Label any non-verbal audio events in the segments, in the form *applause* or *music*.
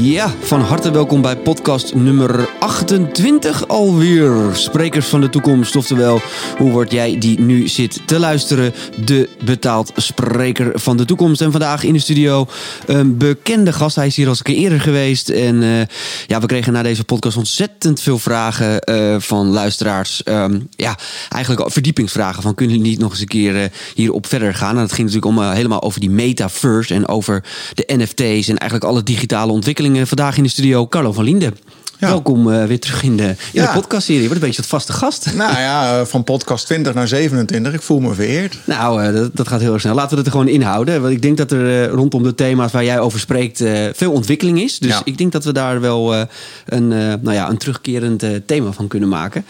Ja, van harte welkom bij podcast nummer 28 alweer. Sprekers van de toekomst, oftewel, hoe word jij die nu zit te luisteren? De betaald spreker van de toekomst. En vandaag in de studio een bekende gast. Hij is hier al eens een keer eerder geweest. En uh, ja, we kregen na deze podcast ontzettend veel vragen uh, van luisteraars. Um, ja, eigenlijk verdiepingsvragen van kunnen jullie niet nog eens een keer uh, hierop verder gaan? En het ging natuurlijk om helemaal over die metaverse en over de NFT's en eigenlijk alle digitale ontwikkelingen vandaag in de studio Carlo van Linden. Ja. Welkom uh, weer terug in de, in ja. de podcastserie. Wordt een beetje wat vaste gast. *laughs* Nou ja, van podcast 20 naar 27. Ik voel me vereerd. Nou, uh, dat, dat, gaat heel erg snel. Laten we het er gewoon inhouden. Want ik denk dat er uh, rondom de thema's waar jij over spreekt veel ontwikkeling is. Dus ja. ik denk dat we daar wel een, nou ja, een terugkerend thema van kunnen maken.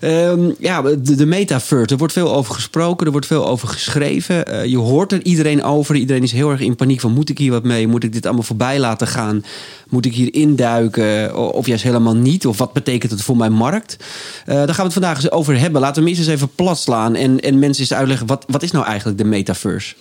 Um, ja, de, de metaverse. Er wordt veel over gesproken. Er wordt veel over geschreven. je hoort er iedereen over. Iedereen is heel erg in paniek van moet ik hier wat mee? Moet ik dit allemaal voorbij laten gaan? Moet ik hier induiken? Of juist helemaal niet? Of wat betekent het voor mijn markt? Uh, daar gaan we het vandaag eens over hebben. Laten we eerst eens even plat slaan en, en mensen eens uitleggen... wat, wat is nou eigenlijk de metaverse?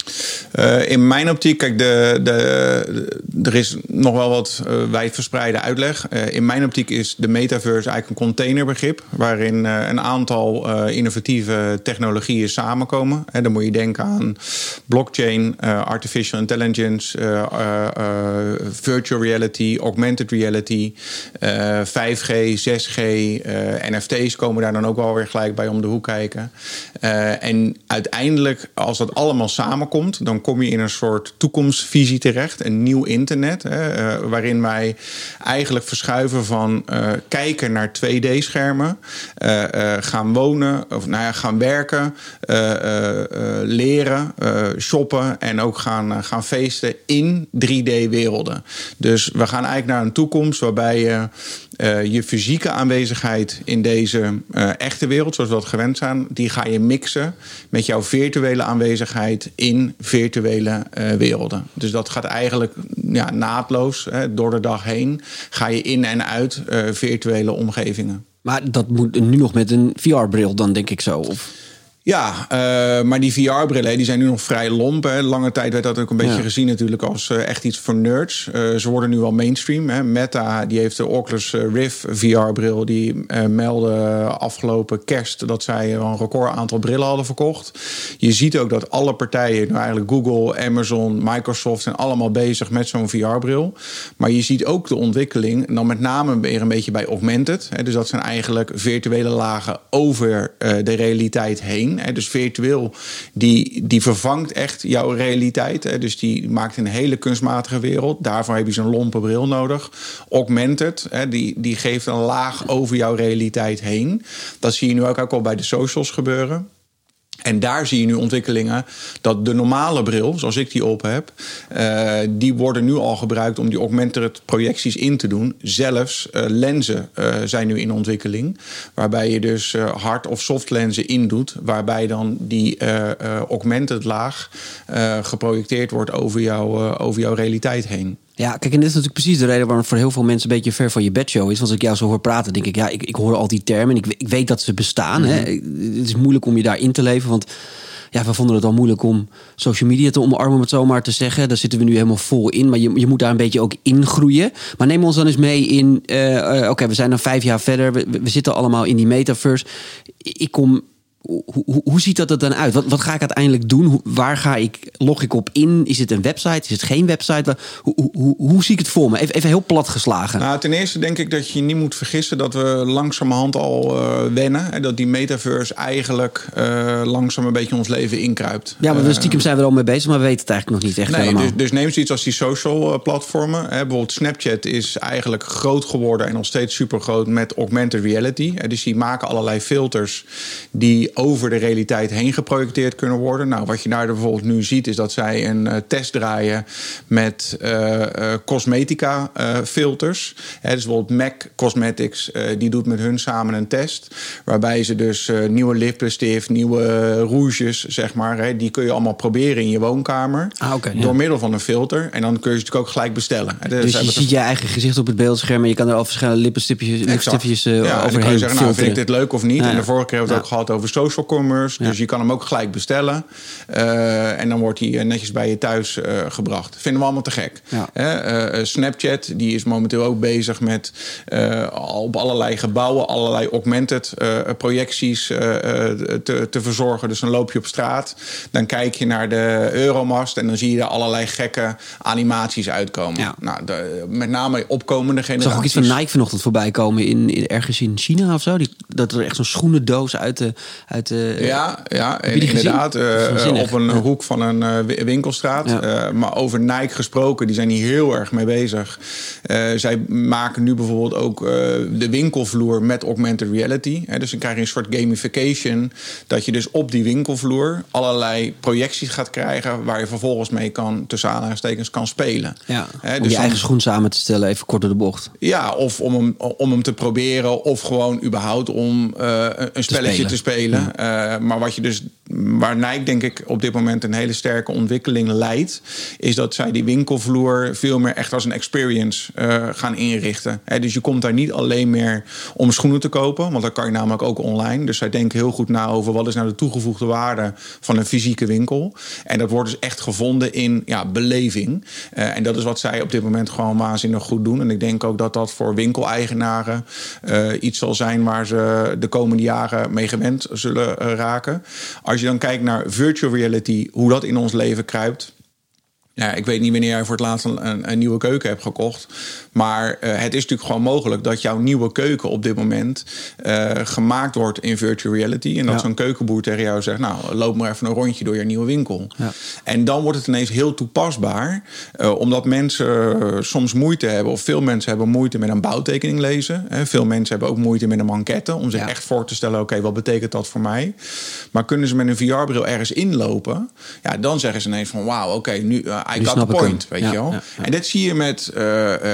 Uh, in mijn optiek, kijk, de, de, er is nog wel wat uh, wijdverspreide uitleg. in mijn optiek is de metaverse eigenlijk een containerbegrip... waarin een aantal innovatieve technologieën samenkomen. dan moet je denken aan blockchain, artificial intelligence... virtual reality, augmented reality... 5G, 6G, uh, NFT's komen daar dan ook wel weer gelijk bij om de hoek kijken. Uh, en uiteindelijk, als dat allemaal samenkomt, dan kom je in een soort toekomstvisie terecht, een nieuw internet, hè, uh, waarin wij eigenlijk verschuiven van uh, kijken naar 2D-schermen, gaan wonen, of nou ja, gaan werken, leren, shoppen en ook gaan, gaan feesten in 3D-werelden. Dus we gaan eigenlijk naar een toekomst waarbij je uh, je fysieke aanwezigheid in deze uh, echte wereld, zoals we dat gewend zijn, die ga je mixen met jouw virtuele aanwezigheid in virtuele uh, werelden. Dus dat gaat eigenlijk ja, naadloos hè, door de dag heen. Ga je in en uit virtuele omgevingen. Maar dat moet nu nog met een VR-bril dan, denk ik zo? Of? Ja, uh, maar die VR-brillen die zijn nu nog vrij lomp. Hè. Lange tijd werd dat ook een beetje ja. gezien natuurlijk als uh, echt iets voor nerds. Uh, ze worden nu al mainstream. Hè. Meta die heeft de Oculus Rift VR-bril. Die meldde afgelopen kerst dat zij een record aantal brillen hadden verkocht. Je ziet ook dat alle partijen, nou eigenlijk Google, Amazon, Microsoft... zijn allemaal bezig met zo'n VR-bril. Maar je ziet ook de ontwikkeling, dan met name weer een beetje bij augmented. Hè. Dus dat zijn eigenlijk virtuele lagen over de realiteit heen. Hè, dus virtueel, die, die vervangt echt jouw realiteit. Hè, dus die maakt een hele kunstmatige wereld. Daarvoor heb je zo'n lompe bril nodig. Augmented, hè, die, die geeft een laag over jouw realiteit heen. Dat zie je nu ook, ook al bij de socials gebeuren. En daar zie je nu ontwikkelingen dat de normale bril, zoals ik die op heb, uh, die worden nu al gebruikt om die augmented projecties in te doen. Zelfs uh, lenzen uh, zijn nu in ontwikkeling, waarbij je dus hard of soft lenzen indoet, waarbij dan die augmented laag geprojecteerd wordt over, jou, over jouw realiteit heen. Ja, kijk, en dit is natuurlijk precies de reden waarom het voor heel veel mensen een beetje ver van je bedshow is. Want als ik jou zo hoor praten, denk ik, ja, ik, ik hoor al die termen. Ik, ik weet dat ze bestaan. Mm -hmm. hè. Het is moeilijk om je daarin te leven. Want ja, we vonden het al moeilijk om social media te omarmen, om het zo maar te zeggen. Daar zitten we nu helemaal vol in. Maar je, je moet daar een beetje ook ingroeien. Maar neem ons dan eens mee in. Uh, uh, Oké, okay, we zijn dan vijf jaar verder. We, we zitten allemaal in die metaverse. Ik kom hoe, hoe, ziet dat er dan uit? Wat, wat ga ik uiteindelijk doen? Hoe, waar ga ik, log ik op in? Is het een website? Is het geen website? Hoe, hoe, hoe zie ik het voor me? Even, even heel plat geslagen. Nou, ten eerste denk ik dat je niet moet vergissen dat we langzamerhand al uh, wennen. En dat die metaverse eigenlijk uh, langzaam een beetje ons leven inkruipt. Ja, maar uh, stiekem zijn we er al mee bezig, maar we weten het eigenlijk nog niet echt nee, helemaal. Dus, dus neem zoiets als die social platformen. Hè. Bijvoorbeeld Snapchat is eigenlijk groot geworden en nog steeds super groot met augmented reality. Dus die maken allerlei filters die over de realiteit heen geprojecteerd kunnen worden. Nou, wat je daar bijvoorbeeld nu ziet, is dat zij een uh, test draaien met uh, uh, cosmetica filters. He, dus bijvoorbeeld MAC Cosmetics, die doet met hun samen een test. Waarbij ze dus nieuwe lippenstift, nieuwe rouges, zeg maar, he, die kun je allemaal proberen in je woonkamer. Ah, okay, door ja. middel van een filter. En dan kun je ze natuurlijk ook gelijk bestellen. He, dus, dus je ziet je eigen gezicht op het beeldscherm en je kan er al verschillende lippenstipjes, lippenstiftjes ja, overheen zeggen, nou, vind ik dit leuk of niet? Ja. En de vorige keer hebben we het ook gehad over social commerce. Dus je kan hem ook gelijk bestellen. en dan wordt hij netjes bij je thuis gebracht. Vinden we allemaal te gek. Snapchat die is momenteel ook bezig met op allerlei gebouwen... allerlei augmented projecties te, te verzorgen. Dus dan loop je op straat. Dan kijk je naar de Euromast en dan zie je er allerlei gekke animaties uitkomen. Ja. Nou, de, met name opkomende generaties. Zag ook iets van Nike vanochtend voorbij komen in, in ergens in China of zo. Die, dat er echt zo'n schoenendoos uit de... Uit de ja, ja inderdaad. Uh, op een hoek van een uh, winkelstraat. Uh, maar over Nike gesproken, die zijn hier heel erg mee bezig. zij maken nu bijvoorbeeld ook de winkelvloer met augmented reality. dus dan krijg je een soort gamification. Dat je dus op die winkelvloer allerlei projecties gaat krijgen... waar je vervolgens mee kan, tussen aanhalingstekens, kan spelen. Ja, dus je eigen schoen samen te stellen, even kort door de bocht. Ja, of om hem, om hem te proberen... of gewoon überhaupt om een spelletje spelen. Te spelen. Uh, maar wat je dus waar Nike denk ik op dit moment een hele sterke ontwikkeling leidt, is dat zij die winkelvloer veel meer echt als een experience uh, gaan inrichten. Dus je komt daar niet alleen meer om schoenen te kopen, want dat kan je namelijk ook online. Dus zij denken heel goed na over wat is nou de toegevoegde waarde van een fysieke winkel. En dat wordt dus echt gevonden in ja, beleving. Uh, en dat is wat zij op dit moment gewoon waanzinnig goed doen. En ik denk ook dat dat voor winkeleigenaren uh, iets zal zijn waar ze de komende jaren mee gewend zullen raken. Als je dan kijkt naar virtual reality, hoe dat in ons leven kruipt. Ja, ik weet niet wanneer jij voor het laatst een, een nieuwe keuken hebt gekocht. Maar uh, het is natuurlijk gewoon mogelijk dat jouw nieuwe keuken op dit moment uh, gemaakt wordt in virtual reality. En dat ja. zo'n keukenboer tegen jou zegt: Nou, loop maar even een rondje door je nieuwe winkel. Ja. En dan wordt het ineens heel toepasbaar, uh, omdat mensen soms moeite hebben, of veel mensen hebben moeite met een bouwtekening lezen. Hè. Veel mensen hebben ook moeite met een manquette om zich ja. echt voor te stellen: Oké, okay, wat betekent dat voor mij? Maar kunnen ze met een VR-bril ergens inlopen? Ja, dan zeggen ze ineens van: Wauw, oké, okay, nu I got the point. Weet je wel? En dat zie je met,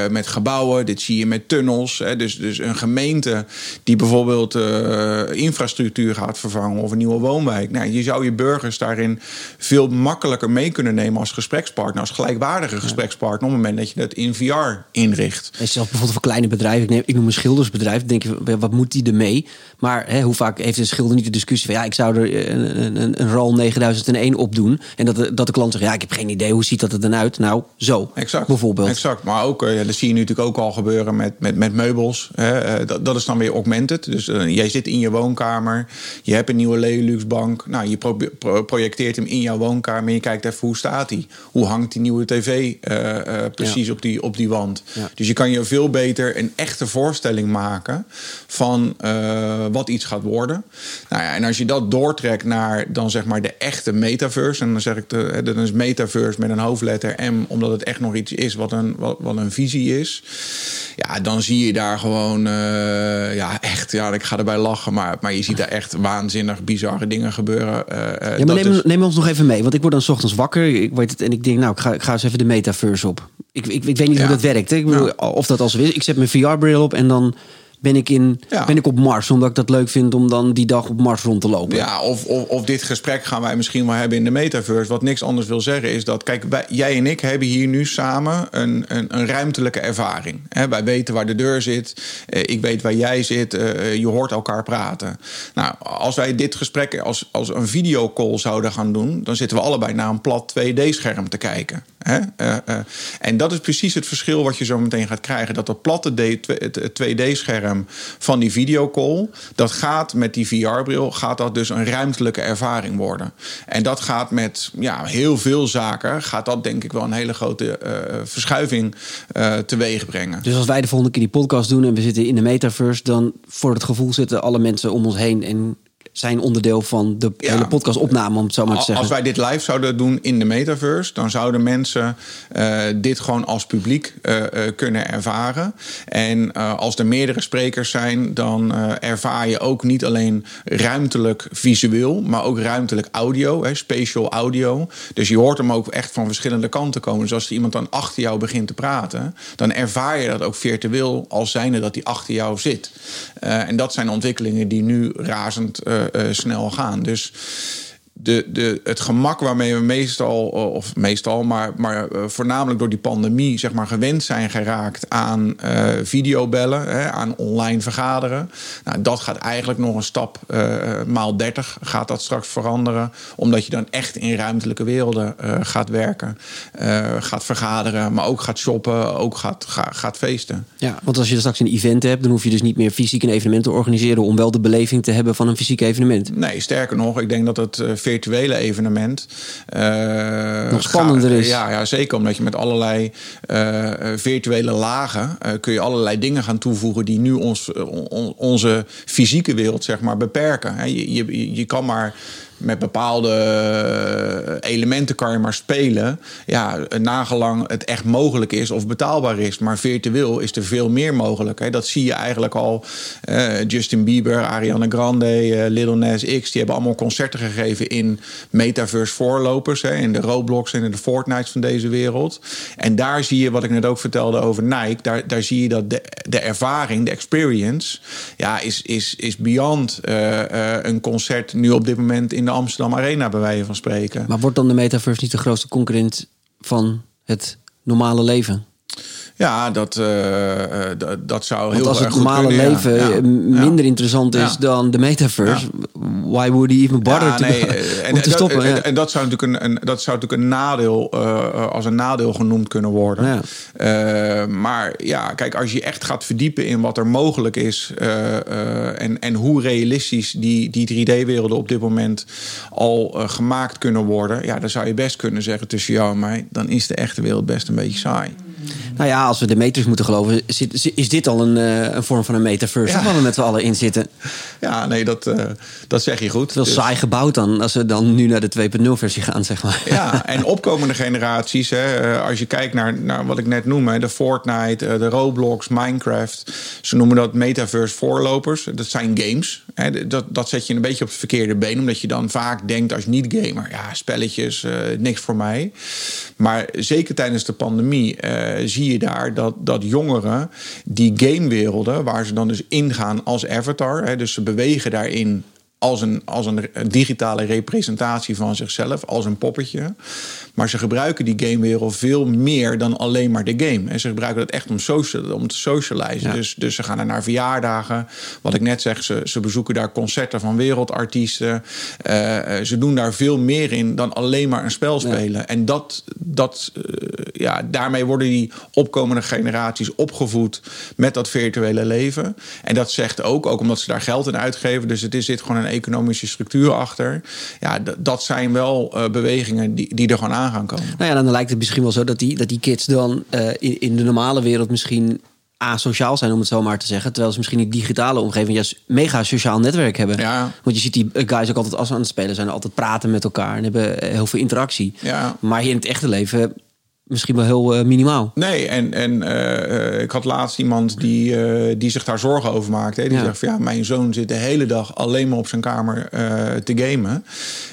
met gebouwen, dit zie je met tunnels. Hè. Dus, dus een gemeente die bijvoorbeeld uh, infrastructuur gaat vervangen of een nieuwe woonwijk. Nou, je zou je burgers daarin veel makkelijker mee kunnen nemen als gesprekspartner, als gelijkwaardige gesprekspartner, op het moment dat je dat in VR inricht. En zelfs bijvoorbeeld voor kleine bedrijven, ik, neem, ik noem een schildersbedrijf, denk je, wat moet die ermee? Maar hè, hoe vaak heeft een schilder niet de discussie van ja, ik zou er een, een, een RAL 9001 op doen. En dat de, dat de klant zegt, ja, ik heb geen idee, hoe ziet dat er dan uit? Nou, zo, exact, bijvoorbeeld. Exact, maar ook, uh, ja, dat zie je nu natuurlijk ook al gebeuren met, met, met meubels. Hè. Uh, dat, dat is dan weer augmented. Dus uh, jij zit in je woonkamer, je hebt een nieuwe Lelux-bank. Nou, je pro pro projecteert hem in jouw woonkamer en je kijkt even hoe staat hij. Hoe hangt die nieuwe tv precies ja. op, die, op die wand. Ja. Dus je kan je veel beter een echte voorstelling maken van wat iets gaat worden. Nou ja, en als je dat doortrekt naar dan zeg maar de echte metaverse, en dan zeg ik de, dan is metaverse met een hoofdletter M, omdat het echt nog iets is wat een, wat, wat een visie is. Ja, dan zie je daar gewoon, uh, ja, echt, ja, ik ga erbij lachen, maar, maar je ziet daar echt waanzinnig bizarre dingen gebeuren. Uh, ja, maar neem, is... neem ons nog even mee, want ik word dan s ochtends wakker, ik weet het en ik denk, nou, ik ga, ik ga eens even de metaverse op. Ik, ik, ik weet niet ja. hoe dat werkt. Hè? Ik bedoel, ja. of dat als ik zet mijn VR-bril op en dan ben ik, in, ja. ben ik op Mars. Omdat ik dat leuk vind om dan die dag op Mars rond te lopen. Ja, of, of, of dit gesprek gaan wij misschien wel hebben in de metaverse. Wat niks anders wil zeggen is dat, kijk, wij, jij en ik hebben hier nu samen een, een, een ruimtelijke ervaring. He, wij weten waar de deur zit. Uh, ik weet waar jij zit. Uh, je hoort elkaar praten. Nou, als wij dit gesprek als, als een videocall zouden gaan doen, dan zitten we allebei naar een plat 2D-scherm te kijken. He? Uh, en dat is precies het verschil wat je zo meteen gaat krijgen. Dat dat platte 2D-scherm van die videocall. Dat gaat met die VR-bril, gaat dat dus een ruimtelijke ervaring worden. En dat gaat met ja, heel veel zaken, gaat dat denk ik wel een hele grote uh, verschuiving uh, teweeg brengen. Dus als wij de volgende keer die podcast doen en we zitten in de metaverse, dan voor het gevoel zitten alle mensen om ons heen en zijn onderdeel van de ja. hele podcastopname, om het zo maar te zeggen. Als wij dit live zouden doen in de metaverse, dan zouden mensen uh, dit gewoon als publiek uh, uh, kunnen ervaren. En als er meerdere sprekers zijn, dan ervaar je ook niet alleen ruimtelijk visueel, maar ook ruimtelijk audio, hè, spatial audio. Dus je hoort hem ook echt van verschillende kanten komen. Dus als er iemand dan achter jou begint te praten, dan ervaar je dat ook virtueel als zijnde dat hij achter jou zit. en dat zijn ontwikkelingen die nu razend snel gaan. Dus de, de, het gemak waarmee we meestal, of meestal, maar, maar uh, voornamelijk door die pandemie, zeg maar, gewend zijn geraakt aan uh, videobellen, hè, aan online vergaderen. Nou, dat gaat eigenlijk nog een stap uh, maal 30 gaat dat straks veranderen, omdat je dan echt in ruimtelijke werelden gaat werken, gaat vergaderen, maar ook gaat shoppen, ook gaat, gaat, gaat feesten. Ja, want als je straks een event hebt, dan hoef je dus niet meer fysiek een evenement te organiseren om wel de beleving te hebben van een fysiek evenement. Nee, sterker nog, ik denk dat het virtuele evenement. Uh, Nog spannender is. Ja, ja, zeker omdat je met allerlei uh, virtuele lagen uh, kun je allerlei dingen gaan toevoegen die nu ons, on, onze fysieke wereld zeg maar beperken. Je, je, je kan maar met bepaalde eh, elementen kan je maar spelen. Ja, nagelang het echt mogelijk is of betaalbaar is. Maar virtueel is er veel meer mogelijk. Hè. Dat zie je eigenlijk al. Uh, Justin Bieber, Ariana Grande, uh, Little Nas X... die hebben allemaal concerten gegeven in metaverse voorlopers. Hè, in de Roblox en in de Fortnite van deze wereld. En daar zie je, wat ik net ook vertelde over Nike... daar, daar zie je dat de, de ervaring, de experience... ja, is, is, is beyond een concert nu op dit moment... in de Amsterdam Arena, bij wijze van spreken. Maar wordt dan de metaverse niet de grootste concurrent van het normale leven? Ja, dat, uh, dat zou Want heel als het normale leven minder interessant is dan de metaverse, why would he even bother *laughs* te, nee, en, om te stoppen? En, en, dat zou natuurlijk een, een, dat zou natuurlijk een nadeel, uh, als een nadeel genoemd kunnen worden. Uh, maar ja, kijk, als je echt gaat verdiepen in wat er mogelijk is en, en hoe realistisch die, die 3D-werelden op dit moment al gemaakt kunnen worden, ja, dan zou je best kunnen zeggen tussen jou en mij, dan is de echte wereld best een beetje saai. Nou ja, als we de meters moeten geloven, is dit al een, eh, een vorm van een metaverse ja. waar we met z'n allen in zitten. Ja, nee, dat, uh, dat zeg je goed. Wel dus... saai gebouwd dan, als we dan nu naar de 2.0 versie gaan, zeg maar. Ja, *laughs* en opkomende generaties, hè, eh, als je kijkt naar, naar wat ik net noem, de Fortnite, de Roblox, Minecraft. Ze noemen dat metaverse voorlopers. Dat zijn games. Hè, dat, dat zet je een beetje op het verkeerde been, omdat je dan vaak denkt als niet-gamer, ja, spelletjes, uh, niks voor mij. Maar zeker tijdens de pandemie zie je daar dat, dat jongeren die gamewerelden, waar ze dan dus ingaan als avatar, hè, dus ze bewegen daarin als een, als een digitale representatie van zichzelf, als een poppetje. Maar ze gebruiken die gamewereld veel meer dan alleen maar de game. En ze gebruiken het echt om, social, om te socializen. Dus, dus ze gaan er naar verjaardagen. Wat ik net zeg, ze, ze bezoeken daar concerten van wereldartiesten. Uh, ze doen daar veel meer in dan alleen maar een spel spelen. En dat, dat, uh, ja, daarmee worden die opkomende generaties opgevoed met dat virtuele leven. En dat zegt ook, ook omdat ze daar geld in uitgeven. Dus het is zit gewoon een economische structuur achter. Ja, dat zijn wel uh, bewegingen die, die er gewoon aan gaan komen. Nou ja, dan lijkt het misschien wel zo dat die, dat die kids dan uh, in, in de normale wereld misschien asociaal zijn, om het zo maar te zeggen. Terwijl ze misschien in die digitale omgeving juist mega sociaal netwerk hebben. Ja. Want je ziet die guys ook altijd als aan het spelen zijn, altijd praten met elkaar en hebben heel veel interactie. Ja. Maar hier in het echte leven misschien wel heel uh, minimaal. Nee, en, en uh, ik had laatst iemand die, uh, die zich daar zorgen over maakte. Die ja. zegt van ja, mijn zoon zit de hele dag alleen maar op zijn kamer te gamen.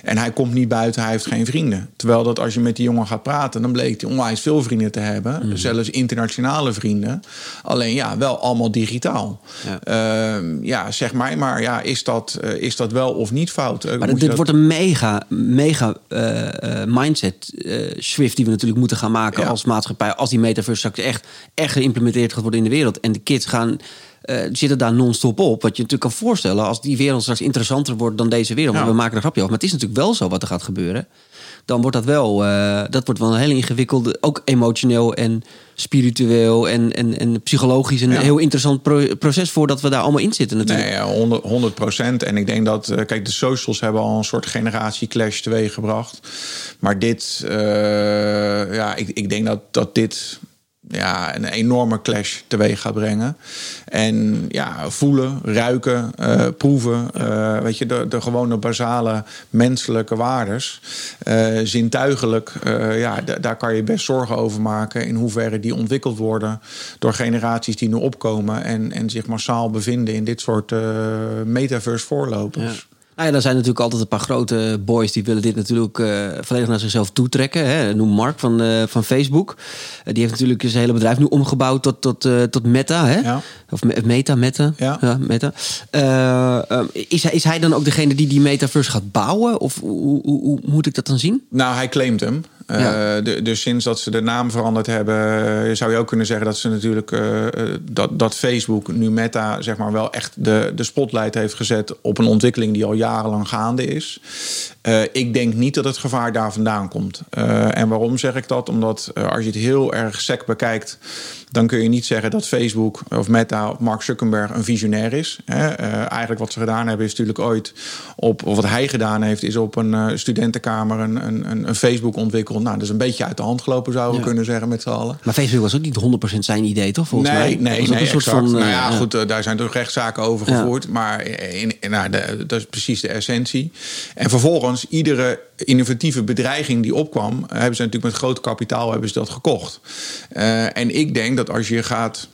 En hij komt niet buiten, hij heeft geen vrienden. Terwijl dat als je met die jongen gaat praten, dan bleek hij onwijs veel vrienden te hebben. Mm. Zelfs internationale vrienden. Alleen ja, wel allemaal digitaal. Ja, ja zeg mij maar, ja, is, dat, is dat wel of niet fout? maar dit dat... wordt een mega, mega mindset shift die we natuurlijk moeten gaan maken ja. als maatschappij. Als die metaverse straks echt, echt geïmplementeerd gaat worden in de wereld. En de kids gaan. Uh, zitten daar non-stop op. Wat je natuurlijk kan voorstellen als die wereld straks interessanter wordt dan deze wereld. Ja. We maken er grapje over. Maar het is natuurlijk wel zo wat er gaat gebeuren dan wordt dat wel, uh, dat wordt wel een hele ingewikkelde, ook emotioneel en spiritueel en, en, en psychologisch een heel interessant pro proces voordat we daar allemaal in zitten natuurlijk. Nee, 100, 100 procent. En ik denk dat, uh, kijk, de socials hebben al een soort generatie clash teweeggebracht. Maar dit, uh, ja, ik, ik denk dat, dat dit ja, een enorme clash teweeg gaat brengen. En ja, voelen, ruiken, uh, proeven. Uh, weet je, de, de gewone basale menselijke waardes. Uh, zintuigelijk, ja, daar kan je best zorgen over maken. In hoeverre die ontwikkeld worden door generaties die nu opkomen. En, en zich massaal bevinden in dit soort metaverse voorlopers. Ja. Nou ja, er zijn natuurlijk altijd een paar grote boys die willen dit natuurlijk uh, volledig naar zichzelf toetrekken. Hè. Noem Mark van, uh, van Facebook. Uh, die heeft natuurlijk zijn hele bedrijf nu omgebouwd tot, tot, tot Meta. Hè? Ja. Of Meta, Meta. Ja. ja Meta. is, hij, is hij dan ook degene die die metaverse gaat bouwen? Of hoe, hoe, hoe moet ik dat dan zien? Nou, hij claimt hem. Uh, dus sinds dat ze de naam veranderd hebben, zou je ook kunnen zeggen dat ze natuurlijk uh, dat, dat Facebook nu Meta zeg maar wel echt de, de spotlight heeft gezet op een ontwikkeling die al jarenlang gaande is. Uh, ik denk niet dat het gevaar daar vandaan komt. en waarom zeg ik dat? Omdat als je het heel erg sec bekijkt, dan kun je niet zeggen dat Facebook of Meta of Mark Zuckerberg een visionair is. Hè? eigenlijk wat ze gedaan hebben is natuurlijk ooit op, of wat hij gedaan heeft, is op een studentenkamer een, een, een Facebook ontwikkeld nou, dat is een beetje uit de hand gelopen, zouden we kunnen zeggen met z'n allen. Maar Facebook was ook niet 100% zijn idee, toch? Volgens nee, mij. Nee, nee, een soort van. nou ja, ja. goed, daar zijn toch rechtszaken over gevoerd. Maar in, in, nou, de, dat is precies de essentie. En vervolgens, iedere innovatieve bedreiging die opkwam, hebben ze natuurlijk met groot kapitaal hebben ze dat gekocht. Uh, en ik denk dat als je gaat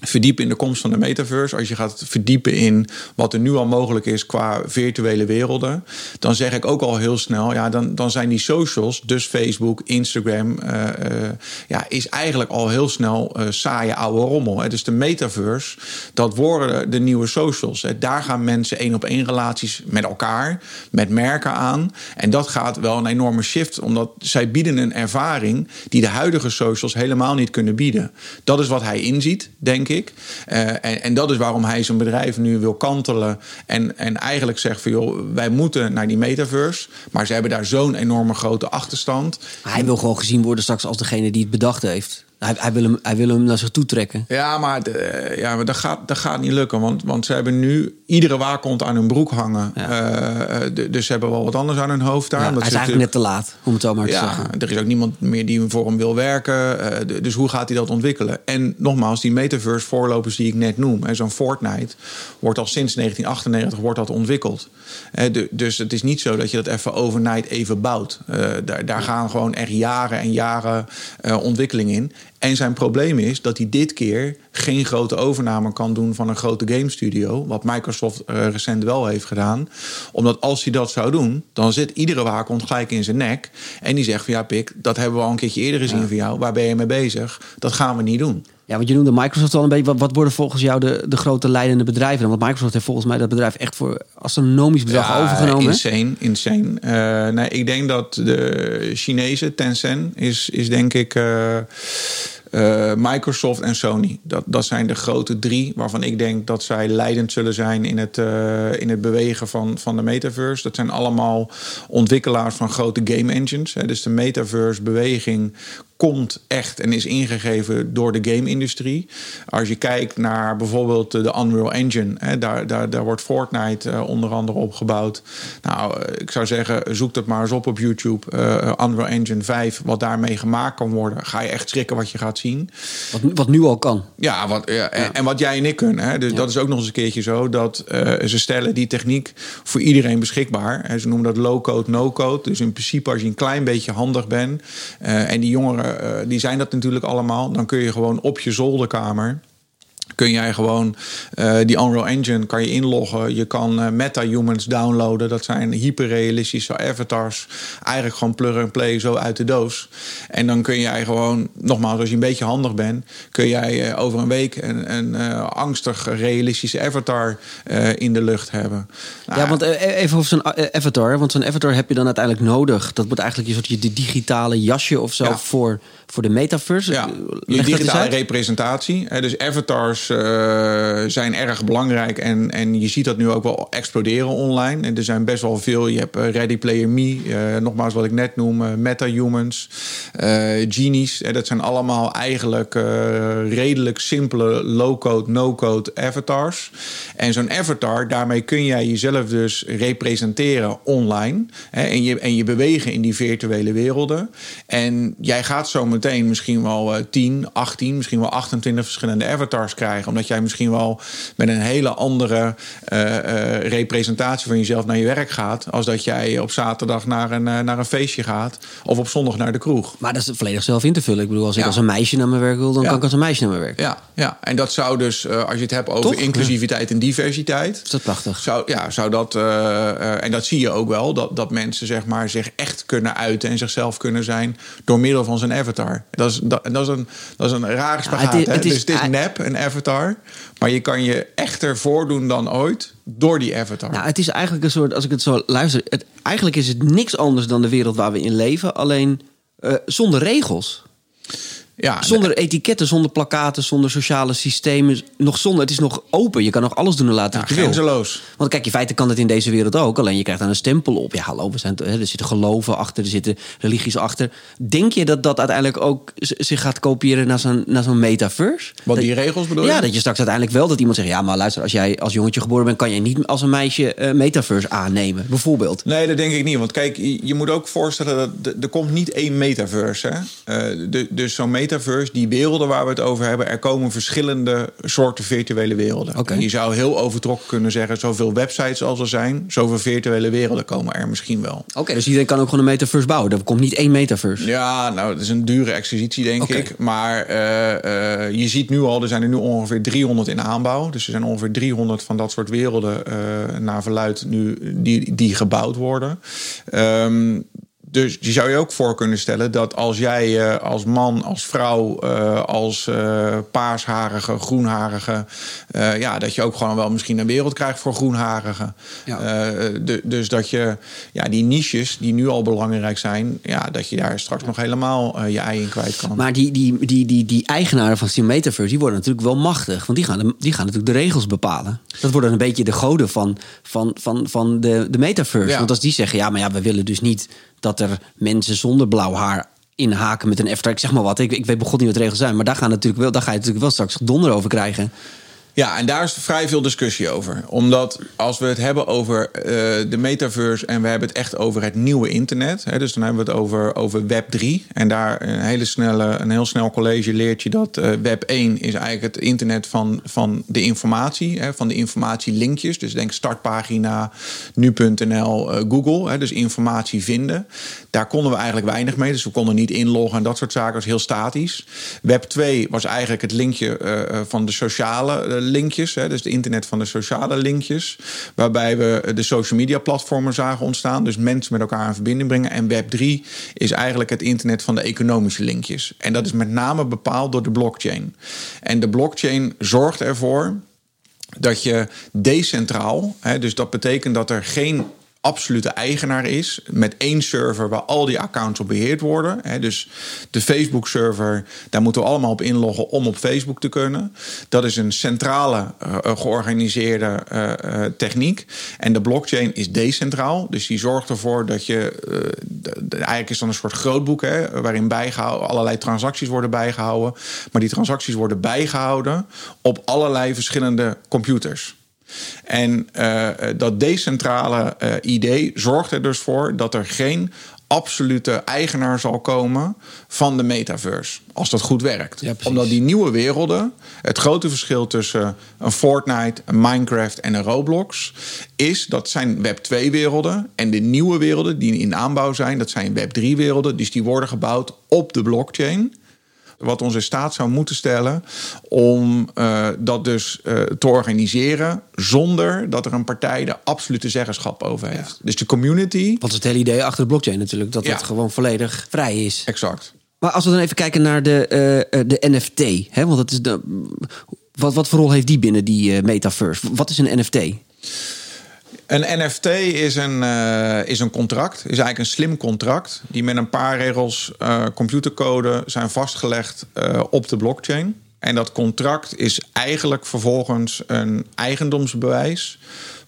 verdiepen in de komst van de metaverse, als je gaat verdiepen in wat er nu al mogelijk is qua virtuele werelden, dan zeg ik ook al heel snel, ja, dan, dan zijn die socials, dus Facebook, Instagram, uh, uh, ja, is eigenlijk al heel snel uh, saaie oude rommel. Hè. Dus de metaverse, dat worden de nieuwe socials. Hè. Daar gaan mensen één op één relaties met elkaar, met merken aan. En dat gaat wel een enorme shift, omdat zij bieden een ervaring die de huidige socials helemaal niet kunnen bieden. Dat is wat hij inziet, denk Uh, en, en, dat is waarom hij zijn bedrijf nu wil kantelen. En, en eigenlijk zegt van joh, wij moeten naar die metaverse. Maar ze hebben daar zo'n enorme grote achterstand. Hij wil gewoon gezien worden straks als degene die het bedacht heeft. Hij, hij, wil hem, hij wil hem naar zich toe trekken. Ja, maar, de, ja, maar dat, gaat, dat gaat niet lukken. Want, want ze hebben nu iedere waakhond aan hun broek hangen. Ja. Uh, de, dus ze hebben wel wat anders aan hun hoofd daar. Ja, hij is eigenlijk net te laat, om het zo maar te ja, zeggen. Er is ook niemand meer die voor hem wil werken. Uh, dus hoe gaat hij dat ontwikkelen? En nogmaals, die metaverse voorlopers die ik net noem. Zo'n Fortnite wordt al sinds 1998 wordt dat ontwikkeld. De, dus het is niet zo dat je dat even overnight even bouwt. Daar, daar gaan gewoon echt jaren en jaren ontwikkeling in. En zijn probleem is dat hij dit keer geen grote overname kan doen van een grote game studio. Wat Microsoft uh, recent wel heeft gedaan. Omdat als hij dat zou doen, dan zit iedere waakhond gelijk in zijn nek. En die zegt van ja, Pik, dat hebben we al een keertje eerder gezien ja. van jou. Waar ben je mee bezig? Dat gaan we niet doen. Ja, want je noemde Microsoft al een beetje. Wat, wat worden volgens jou de, de grote leidende bedrijven? Want Microsoft heeft volgens mij dat bedrijf echt voor astronomisch bedrag ja, overgenomen. Insane, insane. Uh, nee, ik denk dat de Chinese Tencent is, is denk ik. Uh, uh, Microsoft en Sony. Dat, dat zijn de grote drie waarvan ik denk dat zij leidend zullen zijn in het, uh, in het bewegen van, van de metaverse. Dat zijn allemaal ontwikkelaars van grote game engines. Hè. Dus de metaverse beweging komt echt en is ingegeven door de game-industrie. Als je kijkt naar bijvoorbeeld de Unreal Engine, hè, daar, daar, daar wordt Fortnite uh, onder andere opgebouwd. Nou, ik zou zeggen, zoek dat maar eens op op YouTube. Uh, Unreal Engine 5, wat daarmee gemaakt kan worden. Ga je echt schrikken wat je gaat zien. Wat, wat nu al kan. Ja, wat, ja, ja. En, en, wat jij en ik kunnen. Hè. Dus ja. dat is ook nog eens een keertje zo dat uh, ze stellen die techniek voor iedereen beschikbaar. En ze noemen dat low-code, no-code. Dus in principe als je een klein beetje handig bent en die jongeren die zijn dat natuurlijk allemaal. Dan kun je gewoon op je zolderkamer kun jij gewoon uh, die Unreal Engine kan je inloggen. Je kan uh, meta-humans downloaden. Dat zijn hyperrealistische avatars. Eigenlijk gewoon plug and play zo uit de doos. En dan kun jij gewoon, nogmaals, als je een beetje handig bent, kun jij uh, over een week een, een angstig realistische avatar in de lucht hebben. Nou, ja, want even over zo'n avatar. Want zo'n avatar heb je dan uiteindelijk nodig. Dat wordt eigenlijk je soort je digitale jasje of zo ja. voor, voor de metaverse. Ja, je digitale representatie. Dus avatars uh, zijn erg belangrijk. En, en je ziet dat nu ook wel exploderen online. En er zijn best wel veel. Je hebt Ready Player Me. Uh, nogmaals wat ik net noem. MetaHumans. Genies. dat zijn allemaal eigenlijk redelijk simpele low-code, no-code avatars. En zo'n avatar, daarmee kun jij jezelf dus representeren online. En, je, en je bewegen in die virtuele werelden. En jij gaat zo zometeen misschien wel uh, 10, 18, misschien wel 28 verschillende avatars krijgen. Omdat jij misschien wel met een hele andere uh, representatie van jezelf naar je werk gaat. Als dat jij op zaterdag naar een, naar een feestje gaat. Of op zondag naar de kroeg. Maar dat is volledig zelf in te vullen. Ik bedoel, als ik als een meisje naar mijn werk wil, dan kan ik als een meisje naar mijn werk. Ja, ja. en dat zou dus, als je het hebt over inclusiviteit en diversiteit. Is dat prachtig? Zou, ja, zou dat. en dat zie je ook wel. Dat, dat mensen zeg maar, zich echt kunnen uiten en zichzelf kunnen zijn door middel van zijn avatar. Dat is, dat, dat is, een, dat is een rare spagaat. Het, is, dus het is nep, een avatar. Maar je kan je echter voordoen dan ooit door die avatar. Nou, het is eigenlijk een soort, als ik het zo luister... Het, eigenlijk is het niks anders dan de wereld waar we in leven. Alleen uh, zonder regels. Ja, zonder etiketten, zonder plakaten, zonder sociale systemen. Nog zonder, het is nog open. Je kan nog alles doen en laten ja, wil. Want kijk, in feite kan het in deze wereld ook. Alleen je krijgt dan een stempel op. Ja, hallo, we zijn, er zitten geloven achter, er zitten religies achter. Denk je dat dat uiteindelijk ook zich gaat kopiëren naar zo'n, naar zo'n metaverse? Wat die regels bedoel je? Ja, dat je straks uiteindelijk wel dat iemand zegt... ja, maar luister, als jij als jongetje geboren bent... kan je niet als een meisje uh, metaverse aannemen, bijvoorbeeld. Nee, dat denk ik niet. Want kijk, je moet ook voorstellen... dat er komt niet één metaverse. Hè? Uh, de, dus zo'n metaverse metaverse, die werelden waar we het over hebben, er komen verschillende soorten virtuele werelden. Okay. je zou heel overtrokken kunnen zeggen, zoveel websites als er zijn, zoveel virtuele werelden komen er misschien wel. Oké, dus iedereen kan ook gewoon een metaverse bouwen. Er komt niet één metaverse. Ja, nou, dat is een dure exercitie, denk ik. Maar uh, uh, je ziet nu al, er zijn er nu ongeveer 300 in aanbouw. Dus er zijn ongeveer 300 van dat soort werelden uh, naar verluid nu die, die gebouwd worden. Um, dus je zou je ook voor kunnen stellen dat als jij uh, als man, als vrouw, uh, als uh, paarsharige, groenharige, ja, dat je ook gewoon wel misschien een wereld krijgt voor groenharigen. Ja. De, dus dat je ja, die niches die nu al belangrijk zijn, ja, dat je daar straks nog helemaal je ei in kwijt kan. Maar die, die, die, die, die eigenaren van Steam Metaverse, die worden natuurlijk wel machtig. Want die gaan, de, die gaan natuurlijk de regels bepalen. Dat worden een beetje de goden van, van, van, van de, de Metaverse. Want als die zeggen, ja, maar ja, we willen dus niet dat er mensen zonder blauw haar inhaken met een after. Ik zeg maar wat. Ik, ik weet begon niet wat regels zijn. Maar daar, gaan natuurlijk wel, daar ga je natuurlijk wel straks donder over krijgen. Ja, en daar is vrij veel discussie over. Omdat als we het hebben over uh, de metaverse en we hebben het echt over het nieuwe internet. Hè, dus dan hebben we het over, over Web 3. En daar een, hele snelle, een heel snel college leert je dat uh, Web 1 is eigenlijk het internet van, van de informatie. Hè, van de informatielinkjes. Dus denk startpagina, nu.nl, eh, Google. Hè, dus informatie vinden. Daar konden we eigenlijk weinig mee. Dus we konden niet inloggen en dat soort zaken. Dat was heel statisch. Web 2 was eigenlijk het linkje van de sociale linkjes, hè, dus het internet van de sociale linkjes, waarbij we de social media platformen zagen ontstaan, dus mensen met elkaar in verbinding brengen. En Web 3 is eigenlijk het internet van de economische linkjes. En dat is met name bepaald door de blockchain. En de blockchain zorgt ervoor dat je decentraal, hè, dus dat betekent dat er geen absolute eigenaar is. Met één server waar al die accounts op beheerd worden. Dus de Facebook-server, daar moeten we allemaal op inloggen om op Facebook te kunnen. Dat is een centrale uh, georganiseerde uh, techniek. En de blockchain is decentraal. Dus die zorgt ervoor dat je. Eigenlijk is dan een soort grootboek waarin bijgehouden, allerlei transacties worden bijgehouden. Maar die transacties worden bijgehouden op allerlei verschillende computers. En uh, dat decentrale uh, idee zorgt er dus voor dat er geen absolute eigenaar zal komen van de metaverse. Als dat goed werkt. Ja, Omdat die nieuwe werelden, het grote verschil tussen een Fortnite, een Minecraft en een Roblox, is dat zijn Web 2 werelden. En de nieuwe werelden die in aanbouw zijn, dat zijn Web 3 werelden. Dus die worden gebouwd op de blockchain wat ons in staat zou moeten stellen om uh, dat dus uh, te organiseren zonder dat er een partij de absolute zeggenschap over heeft. Ja. Dus de community. Wat is het hele idee achter de blockchain natuurlijk, dat ja. het gewoon volledig vrij is. Exact. Maar als we dan even kijken naar de, uh, de NFT, hè, want dat is de, wat, wat voor rol heeft die binnen die metaverse? Wat is een NFT? Een NFT is een, uh, is een contract, is eigenlijk een slim contract, die met een paar regels uh, computercode zijn vastgelegd uh, op de blockchain. En dat contract is eigenlijk vervolgens een eigendomsbewijs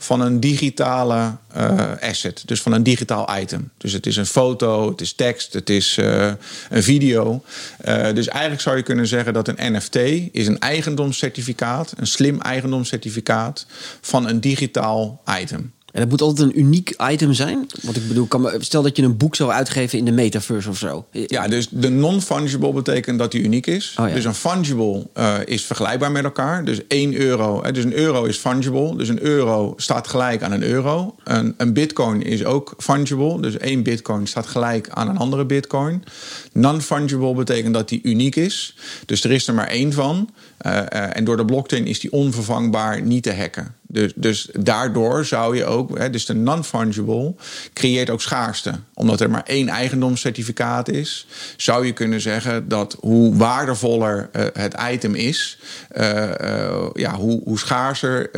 van een digitale uh, asset. Dus van een digitaal item. Dus het is een foto, het is tekst, het is uh, een video. Uh, dus eigenlijk zou je kunnen zeggen dat een NFT is een eigendomscertificaat, een slim eigendomscertificaat van een digitaal item. En dat moet altijd een uniek item zijn. Want ik bedoel, kan, stel dat je een boek zou uitgeven in de metaverse of zo. Ja, dus de non-fungible betekent dat die uniek is. Oh, ja. Dus een fungible uh, is vergelijkbaar met elkaar. Dus 1 euro. Dus een euro is fungible. Dus een euro staat gelijk aan een euro. Een, een bitcoin is ook fungible. Dus één bitcoin staat gelijk aan een andere bitcoin. Non-fungible betekent dat die uniek is. Dus er is er maar één van. Uh, uh, en door de blockchain is die onvervangbaar niet te hacken. Dus, dus daardoor zou je ook, hè, dus de non-fungible creëert ook schaarste. Omdat er maar één eigendomscertificaat is, zou je kunnen zeggen dat hoe waardevoller uh, het item is, uh, uh, ja, hoe, hoe schaarser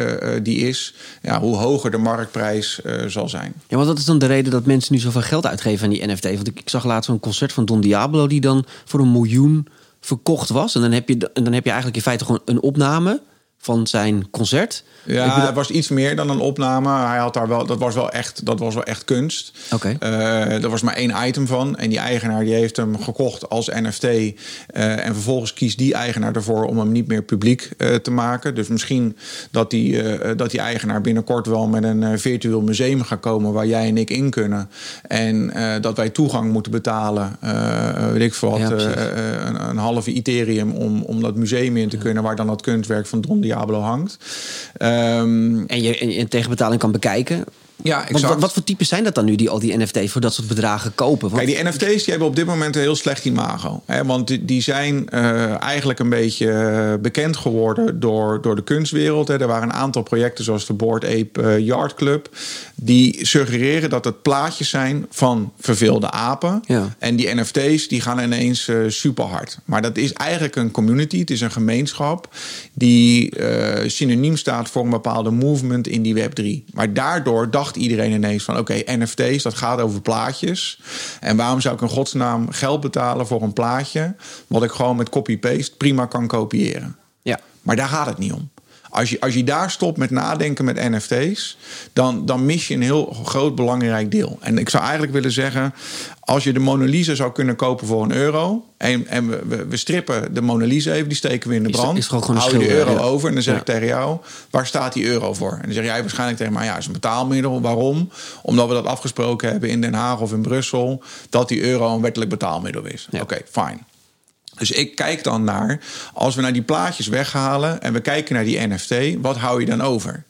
die is, ja, hoe hoger de marktprijs zal zijn. Ja, want dat is dan de reden dat mensen nu zoveel geld uitgeven aan die NFT. Want ik, ik zag laatst een concert van Don Diablo die dan voor een miljoen verkocht was. En dan heb je, dan heb je eigenlijk in feite gewoon een opname van zijn concert. Ja, het was iets meer dan een opname. Hij had daar wel, dat was wel echt, dat was wel echt kunst. Oké. Okay. Uh, er was maar één item van. En die eigenaar die heeft hem gekocht als NFT. Uh, en vervolgens kiest die eigenaar ervoor om hem niet meer publiek uh, te maken. Dus misschien dat die, dat die eigenaar binnenkort wel met een virtueel museum gaat komen waar jij en ik in kunnen. En dat wij toegang moeten betalen. weet ik veel wat, ja, een, een, halve Ethereum om, om dat museum in te kunnen, waar dan dat kunstwerk van Don Diablo hangt. Um, en je in tegenbetaling kan bekijken. Ja, exact. Wat, wat, voor types zijn dat dan nu, die al die NFT's voor dat soort bedragen kopen? Want... Kijk, die NFT's die hebben op dit moment een heel slecht imago. Hè, want die, die zijn uh, eigenlijk een beetje eh, bekend geworden door, door de kunstwereld. Hè. Er waren een aantal projecten zoals de Board Ape uh, Yard Club... die suggereren dat het plaatjes zijn van verveelde apen. Ja. En die NFT's die gaan ineens uh, super hard. Maar dat is eigenlijk een community, het is een gemeenschap... die synoniem staat voor een bepaalde movement in die Web3. Maar daardoor dacht iedereen ineens van... oké, okay, NFT's, dat gaat over plaatjes. En waarom zou ik in godsnaam geld betalen voor een plaatje... wat ik gewoon met copy-paste prima kan kopiëren? Ja. Maar daar gaat het niet om. Als je, als je daar stopt met nadenken met NFT's, dan, dan mis je een heel groot belangrijk deel. En ik zou eigenlijk willen zeggen: als je de Mona Lisa zou kunnen kopen voor een euro. en, en we, we strippen de Mona Lisa even, die steken we in de brand. Is, is gewoon hou je de euro ja. over en dan zeg ja. ik tegen jou: waar staat die euro voor? En dan zeg jij waarschijnlijk tegen mij: ja, is een betaalmiddel. Waarom? Omdat we dat afgesproken hebben in Den Haag of in Brussel. dat die euro een wettelijk betaalmiddel is. Oké, okay, fine. Dus ik kijk dan naar, als we naar die plaatjes weghalen en we kijken naar die NFT, wat hou je dan over?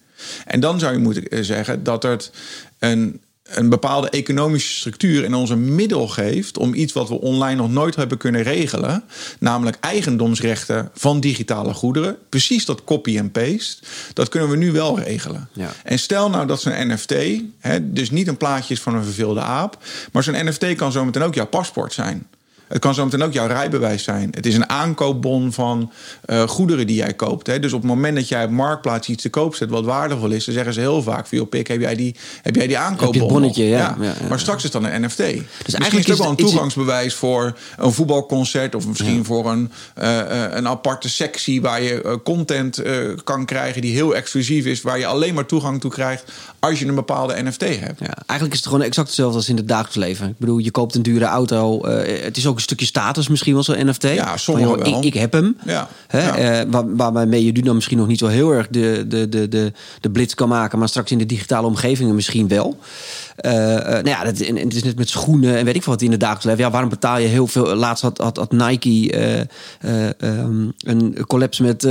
En dan zou je moeten zeggen dat het een, een bepaalde economische structuur in onze middel geeft om iets wat we online nog nooit hebben kunnen regelen, namelijk eigendomsrechten van digitale goederen, precies dat copy en paste, dat kunnen we nu wel regelen. Ja. En stel nou dat zo'n NFT, hè, dus niet een plaatje is van een verveelde aap, maar zo'n NFT kan zometeen ook jouw paspoort zijn. Het kan zometeen ook jouw rijbewijs zijn. Het is een aankoopbon van uh, goederen die jij koopt. Hè. Dus op het moment dat jij op Marktplaats iets te koop zet wat waardevol is, dan zeggen ze heel vaak: voor pik, heb jij die, heb jij die aankoopbon? Heb bonnetje, ja. Ja. Ja, ja. Maar straks is dan een NFT. Dus eigenlijk is het ook wel een toegangsbewijs voor een voetbalconcert of misschien voor een, uh, een aparte sectie waar je content kan krijgen die heel exclusief is, waar je alleen maar toegang toe krijgt als je een bepaalde NFT hebt. Ja, eigenlijk is het gewoon exact hetzelfde als in het dagelijks leven. Ik bedoel, je koopt een dure auto. het is ook een stukje status misschien wel zo'n NFT. Ja, sommige van, joh. Ik, ik heb hem. Ja. Hè, Ja. eh, waar, waarmee je nu dan misschien nog niet zo heel erg de, de, de, de, de blitz kan maken. Maar straks in de digitale omgevingen misschien wel. Eh, eh, nou ja, en, het is net met schoenen en weet ik veel wat in het dagelijks leven. Ja, waarom betaal je heel veel? Laatst had, had, Nike eh, eh, ehm, een collapse met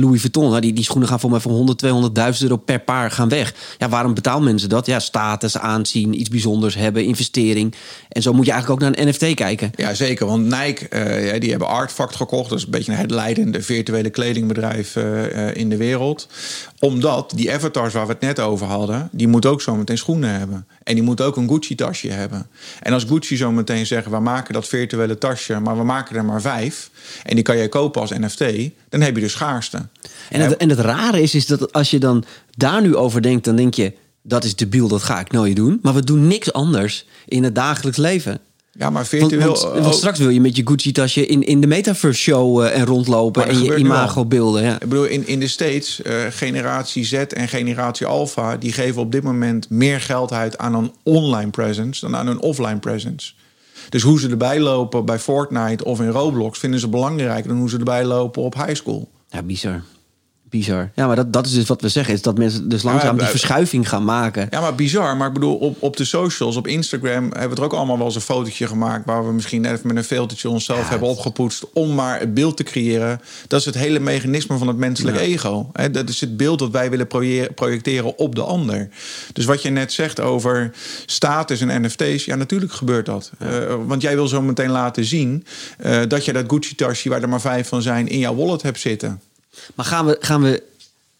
Louis Vuitton. Nou, die, die schoenen gaan voor mij voor 100, 200.000 euro per paar gaan weg. Ja, waarom betalen mensen dat? Ja, status, aanzien, iets bijzonders hebben, investering. En zo moet je eigenlijk ook naar een NFT kijken. Ja, zeker. Want Nike, die hebben Artfact gekocht. Dat is een beetje het leidende virtuele kledingbedrijf in de wereld. Omdat die avatars waar we het net over hadden... die moeten ook zo meteen schoenen hebben. En die moeten ook een Gucci-tasje hebben. En als Gucci zo meteen zeggen... we maken dat virtuele tasje, maar we maken er maar vijf... en die kan jij kopen als NFT... dan heb je dus schaarste. En het, en het rare is, is dat als je dan daar nu over denkt... dan denk je, dat is debiel, dat ga ik nooit doen. Maar we doen niks anders in het dagelijks leven. Ja, maar virtueel... want, want straks wil je met je Gucci-tasje in, in de metaverse show eh, en rondlopen... En je al. imago-beelden. Ja. Ik bedoel, in, in de States, eh, generatie Z en generatie Alpha... die geven op dit moment meer geld uit aan een online presence... dan aan een offline presence. Dus hoe ze erbij lopen bij Fortnite of in Roblox... vinden ze belangrijker dan hoe ze erbij lopen op high school. ja, bizar. Bizar. Ja, maar dat, dat is dus wat we zeggen. Is dat mensen dus langzaam die verschuiving gaan maken. Ja, maar bizar. Maar ik bedoel, op, op de socials, op Instagram... hebben we er ook allemaal wel eens een fotootje gemaakt... waar we misschien even met een filtertje onszelf hebben opgepoetst... om maar het beeld te creëren. Dat is het hele mechanisme van het menselijk ego. Dat is het beeld dat wij willen projecteren op de ander. Dus wat je net zegt over status en NFT's... ja, natuurlijk gebeurt dat. Uh, want jij wil zo meteen laten zien... Uh, dat je dat Gucci-tasje, waar er maar vijf van zijn... in jouw wallet hebt zitten. Maar gaan we, gaan we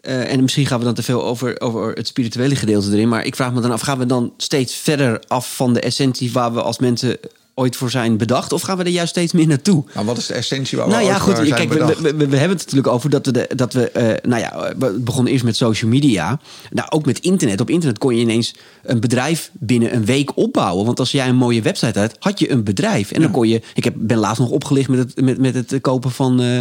uh, en misschien gaan we dan te veel over, over het spirituele gedeelte erin. Maar ik vraag me dan af, gaan we dan steeds verder af van de essentie waar we als mensen ooit voor zijn bedacht? Of gaan we er juist steeds meer naartoe? Nou, wat is de essentie waar we nou, ja, goed, kijk, we, we, we, hebben het natuurlijk over dat we, de, dat we uh, nou ja, we begonnen eerst met social media. Nou, ook met internet. Op internet kon je ineens een bedrijf binnen een week opbouwen. Want als jij een mooie website had, had je een bedrijf. En dan kon je, ik heb, ben laatst nog opgelicht met het, met, met het kopen van, uh,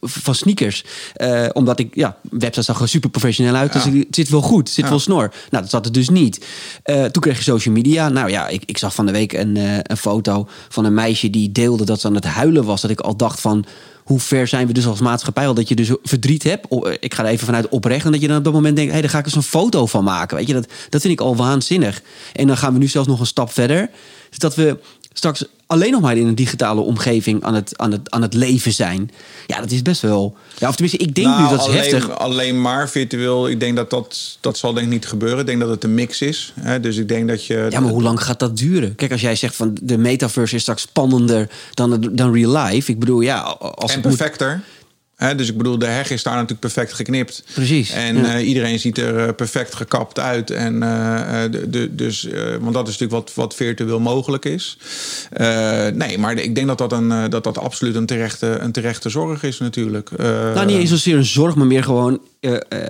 van sneakers. Uh, omdat ik, ja, website zag er super professioneel uit. Dus het zit wel goed, het zit wel snor. Nou, dat zat het dus niet. toen kreeg je social media. Nou ja, ik, ik zag van de week een, een foto van een meisje die deelde dat ze aan het huilen was. Dat ik al dacht van hoe ver zijn we dus als maatschappij al dat je dus verdriet hebt. Ik ga er even vanuit oprecht. En dat je dan op dat moment denkt, hé, hey, daar ga ik eens een foto van maken. Weet je, dat, dat vind ik al waanzinnig. En dan gaan we nu zelfs nog een stap verder. Dus dat we straks alleen nog maar in een digitale omgeving aan het, aan het, aan het leven zijn. Ja, dat is best wel. Ja, of tenminste, ik denk nou, nu dat is alleen, heftig. Alleen maar virtueel. Ik denk dat dat, dat zal denk ik niet gebeuren. Ik denk dat het een mix is. Hè? Dus ik denk dat je. Ja, maar hoe lang gaat dat duren? Kijk, als jij zegt van de metaverse is straks spannender dan, dan real life. Ik bedoel, ja, als en perfecter dus ik bedoel, de heg is daar natuurlijk perfect geknipt. Precies. En eh, iedereen ziet er eh, perfect gekapt uit. En, uh, de, de, dus, want dat is natuurlijk wat, wat virtueel mogelijk is. nee, maar ik denk dat dat, een, dat, dat absoluut een terechte, een terechte zorg is natuurlijk. nou, niet eens zozeer een zorg, maar meer gewoon...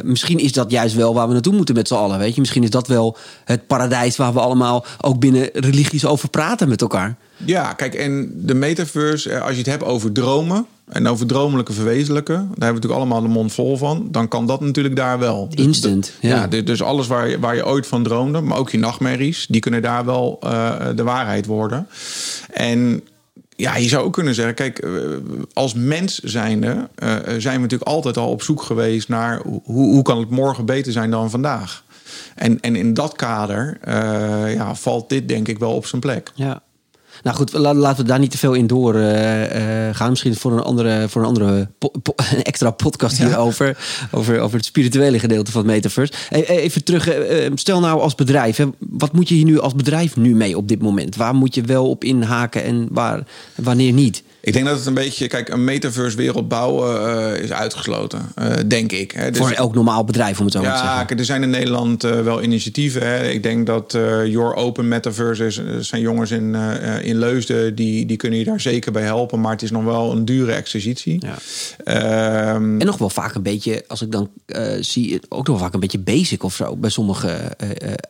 misschien is dat juist wel waar we naartoe moeten met z'n allen. Weet je? Misschien is dat wel het paradijs waar we allemaal ook binnen religies over praten met elkaar. Ja, kijk, en de metaverse, als je het hebt over dromen en over dromelijke verwezenlijken, daar hebben we natuurlijk allemaal de mond vol van. Dan kan dat natuurlijk daar wel. Dus Instant. ja. ja. dus alles waar je, waar je ooit van droomde, maar ook je nachtmerries, die kunnen daar wel uh, de waarheid worden. En ja, je zou ook kunnen zeggen, kijk, eh, als mens zijnde uh, zijn we natuurlijk altijd al op zoek geweest naar hoe, hoe kan het morgen beter zijn dan vandaag. En, en in dat kader uh, ja, valt dit denk ik wel op zijn plek. Ja. Nou goed, laten we daar niet te veel in door uh, gaan. Misschien voor een andere, voor een andere *laughs* een extra podcast hierover. Over, over het spirituele gedeelte van het metaverse. E-, e-, even terug, uh, stel nou als bedrijf. Hè, wat moet je hier nu als bedrijf nu mee op dit moment? Waar moet je wel op inhaken en waar, wanneer niet? Ik denk dat het een beetje, kijk, een metaverse wereld bouwen uh, is uitgesloten, uh, denk ik. Hè. Dus, Voor elk normaal bedrijf, om het zo ja, te zeggen. Ja, er zijn in Nederland uh, wel initiatieven. Hè. Ik denk dat Your Open Metaverse is, zijn jongens in, in Leusden, die, die kunnen je daar zeker bij helpen. Maar het is nog wel een dure exercitie. Ja. Um, en nog wel vaak een beetje, als ik dan zie, ook nog vaak een beetje basic of zo. Bij sommige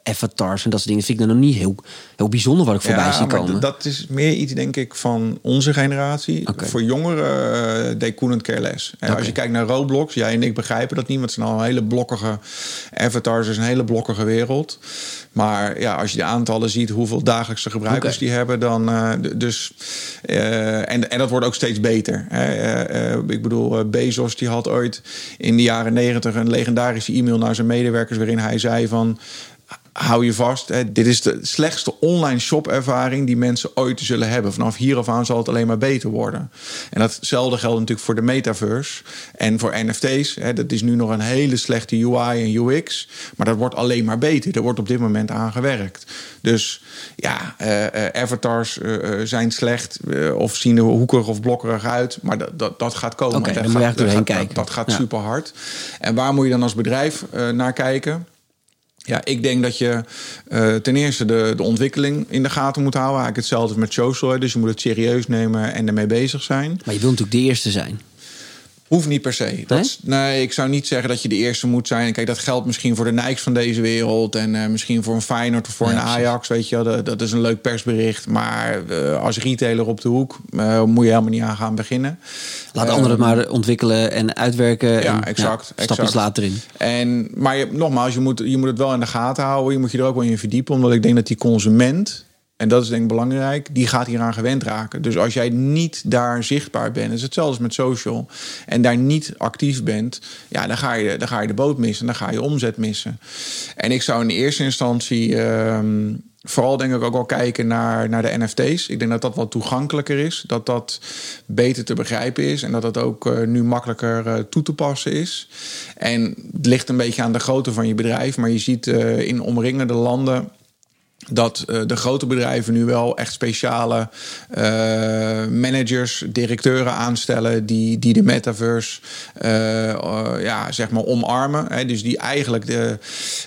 avatars en dat soort dingen vind ik dan nog niet heel, heel bijzonder wat ik voorbij zie komen. Dat is meer iets, denk ik, van onze generatie. Voor jongeren uh, they couldn't care less. En als je kijkt naar Roblox, jij en ik begrijpen dat niet, want het zijn al een hele blokkige avatars, is een hele blokkige wereld. Maar ja, als je de aantallen ziet, hoeveel dagelijkse gebruikers die hebben, dan uh, dus uh, en, en dat wordt ook steeds beter. Hè. ik bedoel, Bezos die had ooit in de jaren negentig een legendarische e-mail naar zijn medewerkers waarin hij zei van hou je vast. Hè, dit is de slechtste online shopervaring die mensen ooit zullen hebben. Vanaf hier af aan zal het alleen maar beter worden. En datzelfde geldt natuurlijk voor de metaverse en voor NFT's. Hè, dat is nu nog een hele slechte UI en UX, maar dat wordt alleen maar beter. Er wordt op dit moment aan gewerkt. Dus ja, uh, avatars uh, zijn slecht of zien er hoekig of blokkerig uit, maar dat, dat, dat gaat komen. Okay, dat, gaat, dat, gaat, kijken. dat, gaat super hard. En waar moet je dan als bedrijf naar kijken? Ja, ik denk dat je uh, ten eerste de, de ontwikkeling in de gaten moet houden. Eigenlijk hetzelfde met social. Dus je moet het serieus nemen en ermee bezig zijn. Maar je wilt natuurlijk de eerste zijn. Hoeft niet per se. Dat, nee? ik zou niet zeggen dat je de eerste moet zijn. Kijk, dat geldt misschien voor de Nikes van deze wereld. En uh, misschien voor een Feyenoord of voor een Ajax. Weet je, dat, dat, is een leuk persbericht. Maar uh, als retailer op de hoek uh, moet je helemaal niet aan gaan beginnen. Laat anderen het maar ontwikkelen en uitwerken. Ja, en, exact. Ja, stapjes later in. En, maar je, nogmaals, je moet, je moet het wel in de gaten houden. Je moet je er ook wel in verdiepen. Omdat ik denk dat die consument en dat is denk ik belangrijk, die gaat hieraan gewend raken. Dus als jij niet daar zichtbaar bent, is hetzelfde met social, en daar niet actief bent, ja, dan ga je, dan ga je de boot missen, dan ga je omzet missen. En ik zou in eerste instantie ehm, vooral denk ik ook wel kijken naar, naar de NFT's. Ik denk dat dat wat toegankelijker is, dat dat beter te begrijpen is en dat dat ook uh, nu makkelijker uh, toe te passen is. En het ligt een beetje aan de grootte van je bedrijf, maar je ziet uh, in omringende landen dat uh, de grote bedrijven nu wel echt speciale uh, managers, directeuren aanstellen die, die de metaverse uh, ja, zeg maar omarmen. Hè, dus die eigenlijk de,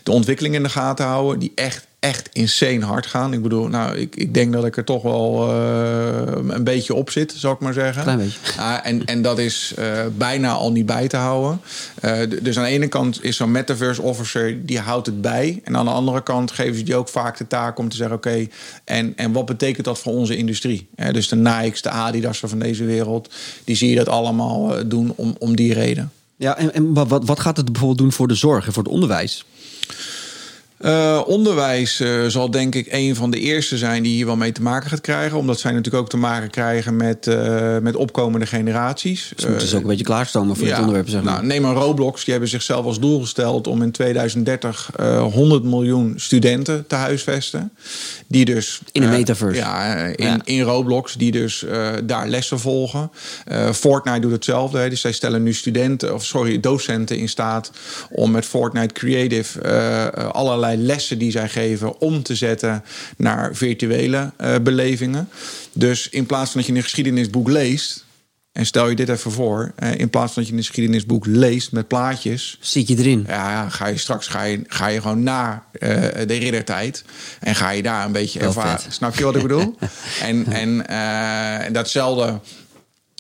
de ontwikkeling in de gaten houden, die echt echt insane hard gaan. Ik bedoel, nou, ik, ik denk dat ik er toch wel uh, een beetje op zit, zou ik maar zeggen. Klein beetje. Uh, en, en dat is uh, bijna al niet bij te houden. dus aan de ene kant is zo'n metaverse officer, die houdt het bij. En aan de andere kant geven ze die ook vaak de taak om te zeggen... oké, okay, en, en wat betekent dat voor onze industrie? dus de Nike's, de Adidas van deze wereld... die zie je dat allemaal doen om, om die reden. Ja, en, en wat, wat gaat het bijvoorbeeld doen voor de zorg en voor het onderwijs? Uh, onderwijs uh, zal denk ik een van de eerste zijn die hier wel mee te maken gaat krijgen. Omdat zij natuurlijk ook te maken krijgen met, uh, met opkomende generaties. Ze moeten dus ook een beetje klaarstomen voor ja, dit onderwerp. Zeg maar. nou, neem maar Roblox. Die hebben zichzelf als doel gesteld om in 2030 100 miljoen studenten te huisvesten. Die dus, in de metaverse. Ja, in, ja. in Roblox. Die dus daar lessen volgen. Fortnite doet hetzelfde. Hè. Dus zij stellen nu studenten, of sorry, docenten in staat om met Fortnite Creative allerlei lessen die zij geven om te zetten naar virtuele uh, belevingen. Dus in plaats van dat je een geschiedenisboek leest. En stel je dit even voor, uh, in plaats van dat je een geschiedenisboek leest met plaatjes. Zit je erin? Ja, ga je straks ga je, ga je gewoon naar uh, de riddertijd. En ga je daar een beetje ervaren. Snap je wat ik bedoel? *laughs* en, en, en datzelfde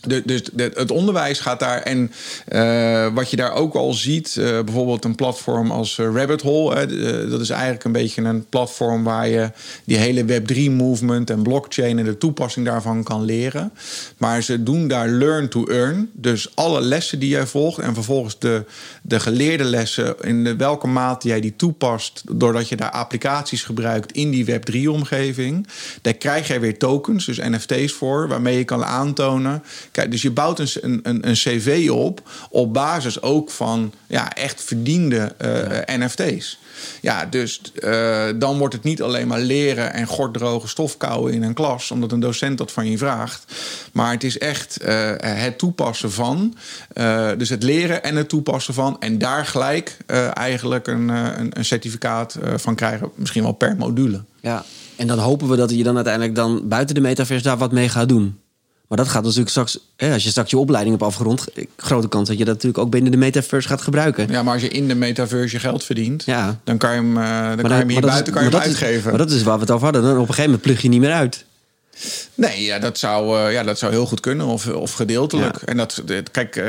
dus het onderwijs gaat daar. En uh, wat je daar ook al ziet, uh, bijvoorbeeld een platform als uh, Rabbit Hole. Dat is eigenlijk een beetje een platform waar je die hele Web3-movement en blockchain en de toepassing daarvan kan leren. Maar ze doen daar learn to earn. Dus alle lessen die jij volgt en vervolgens de, de geleerde lessen, in de, welke mate jij die toepast, doordat je daar applicaties gebruikt in die Web3-omgeving, daar krijg jij weer tokens, dus NFT's voor, waarmee je kan aantonen. Kijk, dus je bouwt een, een, een cv op op basis ook van ja, echt verdiende uh, ja. NFT's. Ja, dus uh, dan wordt het niet alleen maar leren en gorddroge stofkouwen in een klas, omdat een docent dat van je vraagt. Maar het is echt uh, het toepassen van. Dus het leren en het toepassen van. En daar gelijk eigenlijk een, een, een certificaat van krijgen, misschien wel per module. Ja, en dan hopen we dat je dan uiteindelijk dan buiten de metaverse daar wat mee gaat doen. Maar dat gaat natuurlijk straks, hè, als je straks je opleiding hebt afgerond, grote kans dat je dat natuurlijk ook binnen de metaverse gaat gebruiken. Ja, maar als je in de metaverse je geld verdient, ja. dan kan je hem, uh, dan kan je hem hier buiten kan je hem uitgeven. Is, maar dat is waar we het over hadden. Dan op een gegeven moment plug je niet meer uit. Nee, ja, dat, zou, uh, ja, dat zou heel goed kunnen, of, of gedeeltelijk. Ja. En dat, kijk, uh,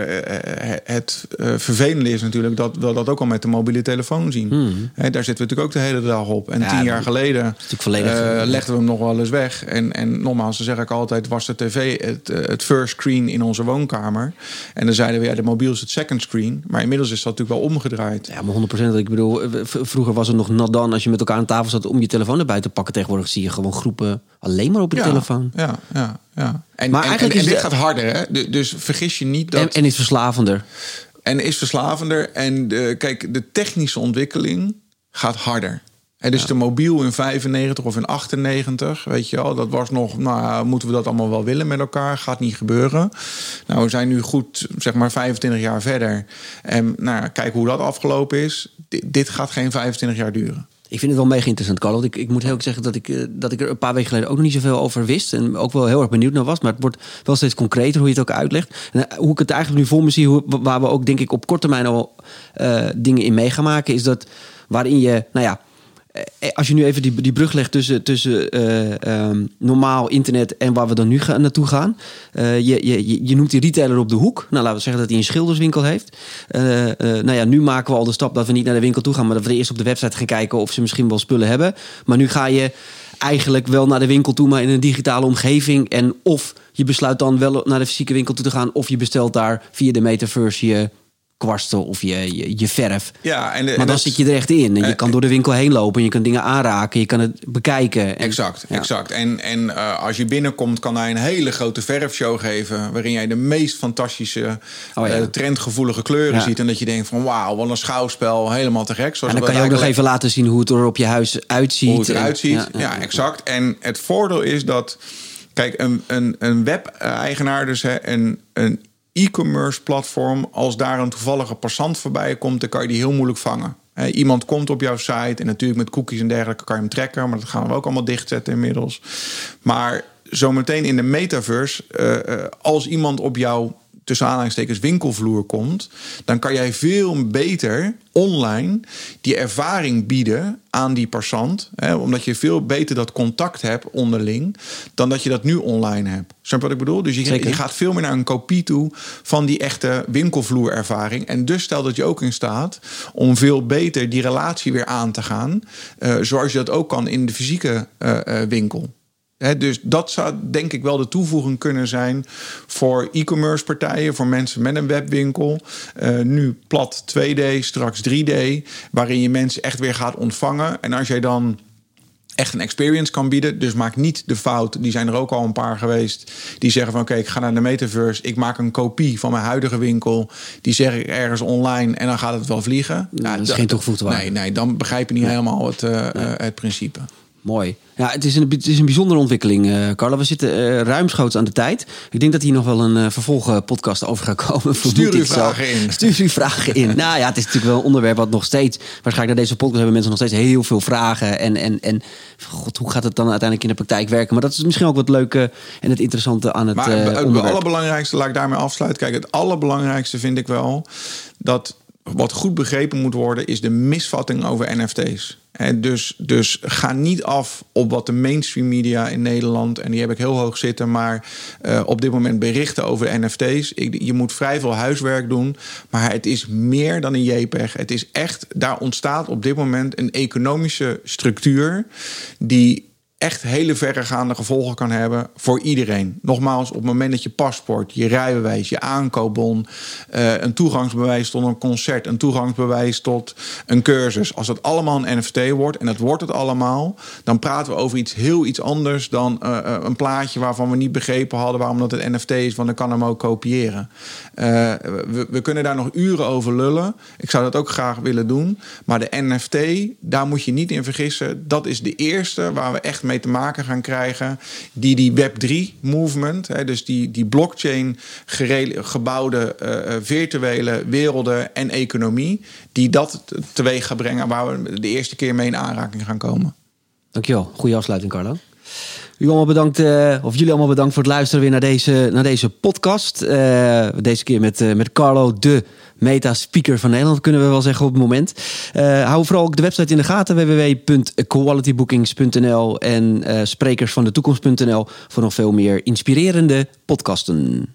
het uh, vervelende is natuurlijk dat we dat ook al met de mobiele telefoon zien. Hmm. He, daar zitten we natuurlijk ook de hele dag op. En ja, tien jaar geleden legden we hem nog wel eens weg. En, en nogmaals, dan zeg ik altijd, was de tv het, het first screen in onze woonkamer. En dan zeiden we, ja, de mobiel is het second screen. Maar inmiddels is dat natuurlijk wel omgedraaid. Ja, maar 100%. Ik bedoel, vroeger was het nog not dan als je met elkaar aan tafel zat om je telefoon erbij te pakken. Tegenwoordig zie je gewoon groepen alleen maar op je ja. Ja, ja, ja. En, maar en, eigenlijk en, en is dit de... gaat harder, hè? Dus vergis je niet dat. En, en is verslavender. En is verslavender. En de, kijk, de technische ontwikkeling gaat harder. En dus ja. de mobiel in 95 of in 98, weet je wel, dat was nog, nou, moeten we dat allemaal wel willen met elkaar? Gaat niet gebeuren. Nou, we zijn nu goed, zeg maar 25 jaar verder. En nou, kijk hoe dat afgelopen is. D dit gaat geen 25 jaar duren. Ik vind het wel mega interessant, Carlo. Ik, ik moet heel erg zeggen dat ik, dat ik er een paar weken geleden ook nog niet zoveel over wist. En ook wel heel erg benieuwd naar was. Maar het wordt wel steeds concreter hoe je het ook uitlegt. En hoe ik het eigenlijk nu voor me zie, hoe, waar we ook denk ik op korte termijn al uh, dingen in mee gaan maken, is dat waarin je, nou ja, als je nu even die, die brug legt tussen, tussen uh, um, normaal internet en waar we dan nu gaan, naartoe gaan. Uh, je, je, je noemt die retailer op de hoek. Nou, laten we zeggen dat hij een schilderswinkel heeft. Nou ja, nu maken we al de stap dat we niet naar de winkel toe gaan, maar dat we eerst op de website gaan kijken of ze misschien wel spullen hebben. Maar nu ga je eigenlijk wel naar de winkel toe, maar in een digitale omgeving. En of je besluit dan wel naar de fysieke winkel toe te gaan, of je bestelt daar via de metaverse je kwasten of je, je, je verf. Ja, en, maar en dan dat- zit je er echt in. En je eh, kan door de winkel heen lopen. En je kan dingen aanraken. Je kan het bekijken. En- Exact, Ja. exact. En, en eh, als je binnenkomt, kan hij een hele grote verfshow geven. Waarin jij de meest fantastische, Oh ja. eh, trendgevoelige kleuren Ja. ziet. En dat je denkt van wauw, wat een schouwspel. Helemaal te gek. Zoals En dan kan je ook nog even laten zien hoe het er op je huis uitziet. hoe het eruit ziet. Ja, exact. En het voordeel is dat, kijk, een, een, een web-eigenaar, dus hè, een, een e-commerce platform, als daar een toevallige passant voorbij komt, dan kan je die heel moeilijk vangen. Iemand komt op jouw site en natuurlijk met cookies en dergelijke kan je hem trekken, maar dat gaan we ook allemaal dichtzetten inmiddels. Maar zometeen in de metaverse, eh, als iemand op jouw tussen aanhalingstekens winkelvloer komt, dan kan jij veel beter online die ervaring bieden aan die passant. Hè, omdat je veel beter dat contact hebt onderling dan dat je dat nu online hebt. Snap je wat ik bedoel? Dus je, Zeker. je gaat veel meer naar een kopie toe van die echte winkelvloerervaring. En dus stelt het je ook in staat om veel beter die relatie weer aan te gaan. eh, zoals je dat ook kan in de fysieke eh, eh, winkel. Dus dat zou denk ik wel de toevoeging kunnen zijn voor e-commerce partijen, voor mensen met een webwinkel. Eh, nu plat 2D, straks 3D, waarin je mensen echt weer gaat ontvangen. En als jij dan echt een experience kan bieden. Dus maak niet de fout. Die zijn er ook al een paar geweest. Die zeggen van oké, ik ga naar de metaverse. Ik maak een kopie van mijn huidige winkel. Die zeg ik ergens online en dan gaat het wel vliegen. Ja, dat is geen toegevoegde waarde. Nee, nee, dan begrijp je niet helemaal het, eh, het principe. Mooi. Ja, het is een, het is een bijzondere ontwikkeling, eh Carla. We zitten eh, ruimschoots aan de tijd. Ik denk dat hier nog wel een uh, vervolgpodcast over gaat komen. Stuur uw vragen in. Stuur uw vragen in. nou ja, het is natuurlijk wel een onderwerp wat nog steeds... Waarschijnlijk na deze podcast hebben mensen nog steeds heel veel vragen. En, en, en god, hoe gaat het dan uiteindelijk in de praktijk werken? Maar dat is misschien ook wat leuke en het interessante aan het Maar het allerbelangrijkste, laat ik daarmee afsluiten. Kijk, het allerbelangrijkste vind ik wel dat wat goed begrepen moet worden, is de misvatting over NFT's. Dus, dus ga niet af op wat de mainstream media in Nederland, en die heb ik heel hoog zitten, maar uh, op dit moment berichten over NFT's. Je moet vrij veel huiswerk doen, maar het is meer dan een JPEG. Het is echt, daar ontstaat op dit moment een economische structuur die echt hele verregaande gevolgen kan hebben voor iedereen. Nogmaals, op het moment dat je paspoort, je rijbewijs, je aankoopbon, uh, een toegangsbewijs tot een concert, een toegangsbewijs tot een cursus, als dat allemaal een NFT wordt, en dat wordt het allemaal, dan praten we over iets heel iets anders dan uh, uh, een plaatje waarvan we niet begrepen hadden waarom dat het NFT is, want dan kan hem ook kopiëren. We, we kunnen daar nog uren over lullen. Ik zou dat ook graag willen doen. Maar de NFT, daar moet je niet in vergissen. Dat is de eerste waar we echt mee te maken gaan krijgen. Die die Web3-movement, dus die, die blockchain gebouwde uh, virtuele werelden en economie, die dat teweeg gaat brengen waar we de eerste keer mee in aanraking gaan komen. Dankjewel. Goede afsluiting, Carlo. U allemaal bedankt, uh, of jullie allemaal bedankt voor het luisteren weer naar deze, naar deze podcast. Deze keer met, met Carlo, de meta-speaker van Nederland, kunnen we wel zeggen op het moment. Uh, hou vooral ook de website in de gaten, www.qualitybookings.nl en uh, sprekersvandetoekomst.nl voor nog veel meer inspirerende podcasten.